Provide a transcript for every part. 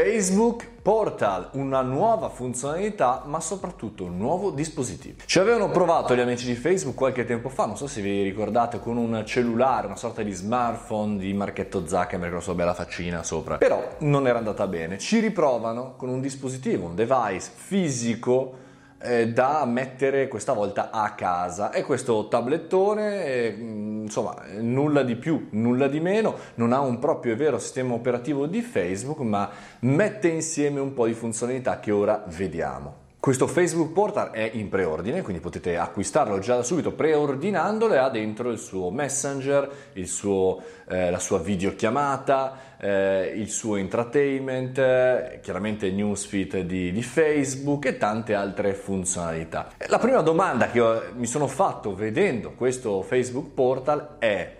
Facebook Portal, una nuova funzionalità, ma soprattutto un nuovo dispositivo. Ci avevano provato gli amici di Facebook qualche tempo fa, non so se vi ricordate, con un cellulare, una sorta di smartphone di marchetto Zuckerberg con la sua bella faccina sopra. Però non era andata bene. Ci riprovano con un dispositivo, un device fisico eh, da mettere questa volta a casa. È questo tablettone, eh, insomma, nulla di più, nulla di meno, non ha un proprio e vero sistema operativo di Facebook, ma mette insieme un po' di funzionalità che ora vediamo. Questo Facebook Portal è in preordine, quindi potete acquistarlo già da subito preordinandolo ha dentro il suo Messenger, il suo, eh, la sua videochiamata, eh, il suo entertainment, eh, chiaramente newsfeed di, di, Facebook e tante altre funzionalità. La prima domanda che mi sono fatto vedendo questo Facebook Portal è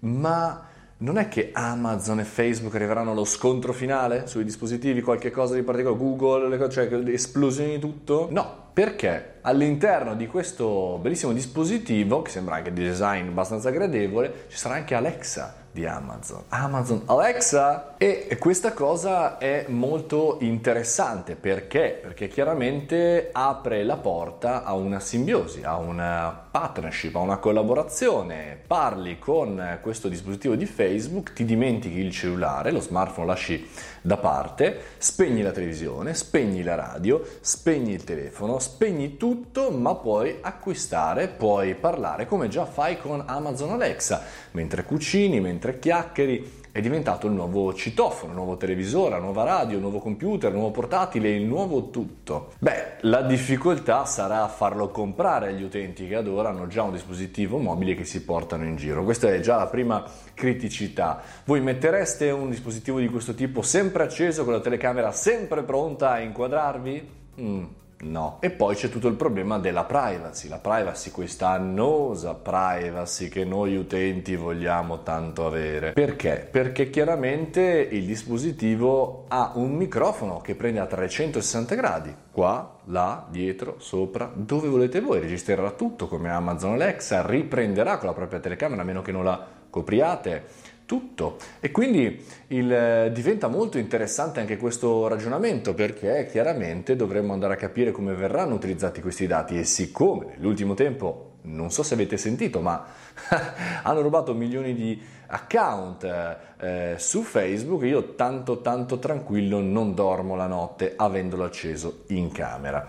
ma non è che Amazon e Facebook arriveranno allo scontro finale sui dispositivi, qualche cosa di particolare, Google, cioè esplosioni di tutto? No, perché all'interno di questo bellissimo dispositivo, che sembra anche di design abbastanza gradevole, ci sarà anche Alexa di Amazon. Amazon Alexa! E questa cosa è molto interessante perché? Perché chiaramente apre la porta a una simbiosi, a una partnership, a una collaborazione. Parli con questo dispositivo di Facebook, ti dimentichi il cellulare, lo smartphone lo lasci da parte, spegni la televisione, spegni la radio, spegni il telefono, spegni tutto, ma puoi acquistare, puoi parlare come già fai con Amazon Alexa, mentre cucini, mentre chiacchieri, è diventato il nuovo citofono, nuovo televisore, la nuova radio, il nuovo computer, il nuovo portatile, il nuovo tutto. Beh, la difficoltà sarà farlo comprare agli utenti che ad ora hanno già un dispositivo mobile che si portano in giro. Questa è già la prima criticità. Voi mettereste un dispositivo di questo tipo sempre acceso con la telecamera sempre pronta a inquadrarvi? Mm. No. E poi c'è tutto il problema della privacy, la privacy, questa annosa privacy che noi utenti vogliamo tanto avere. Perché? Perché chiaramente il dispositivo ha un microfono che prende a 360 gradi, qua, là, dietro, sopra, dove volete voi, registrerà tutto come Amazon Alexa, riprenderà con la propria telecamera a meno che non la copriate tutto. E quindi il, eh, diventa molto interessante anche questo ragionamento perché chiaramente dovremmo andare a capire come verranno utilizzati questi dati e siccome nell'ultimo tempo, non so se avete sentito, ma hanno rubato milioni di account eh, su Facebook, io tanto tanto tranquillo non dormo la notte avendolo acceso in camera.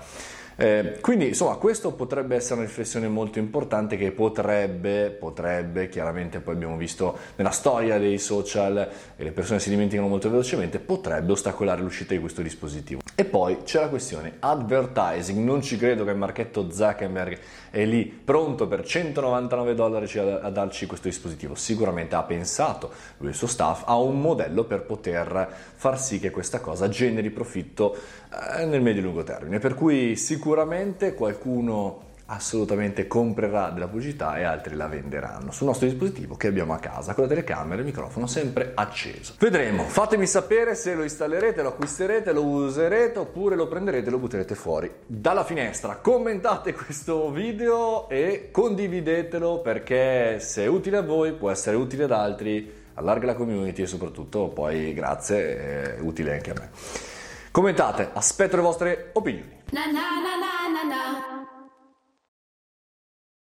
Eh, quindi insomma questo potrebbe essere una riflessione molto importante che potrebbe, potrebbe, chiaramente poi abbiamo visto nella storia dei social e le persone si dimenticano molto velocemente, potrebbe ostacolare l'uscita di questo dispositivo. E poi c'è la questione advertising, non ci credo che il marchetto Zuckerberg è lì pronto per 199 dollari a darci questo dispositivo, sicuramente ha pensato lui e il suo staff a un modello per poter far sì che questa cosa generi profitto eh, nel medio e lungo termine, per cui sicuramente sicuramente qualcuno assolutamente comprerà della pubblicità e altri la venderanno sul nostro dispositivo che abbiamo a casa con la telecamera e il microfono sempre acceso. Vedremo, fatemi sapere se lo installerete, lo acquisterete, lo userete oppure lo prenderete e lo butterete fuori dalla finestra. Commentate questo video e condividetelo perché se è utile a voi può essere utile ad altri, allarga la community e soprattutto poi grazie è utile anche a me. Commentate, aspetto le vostre opinioni. na na na na na na.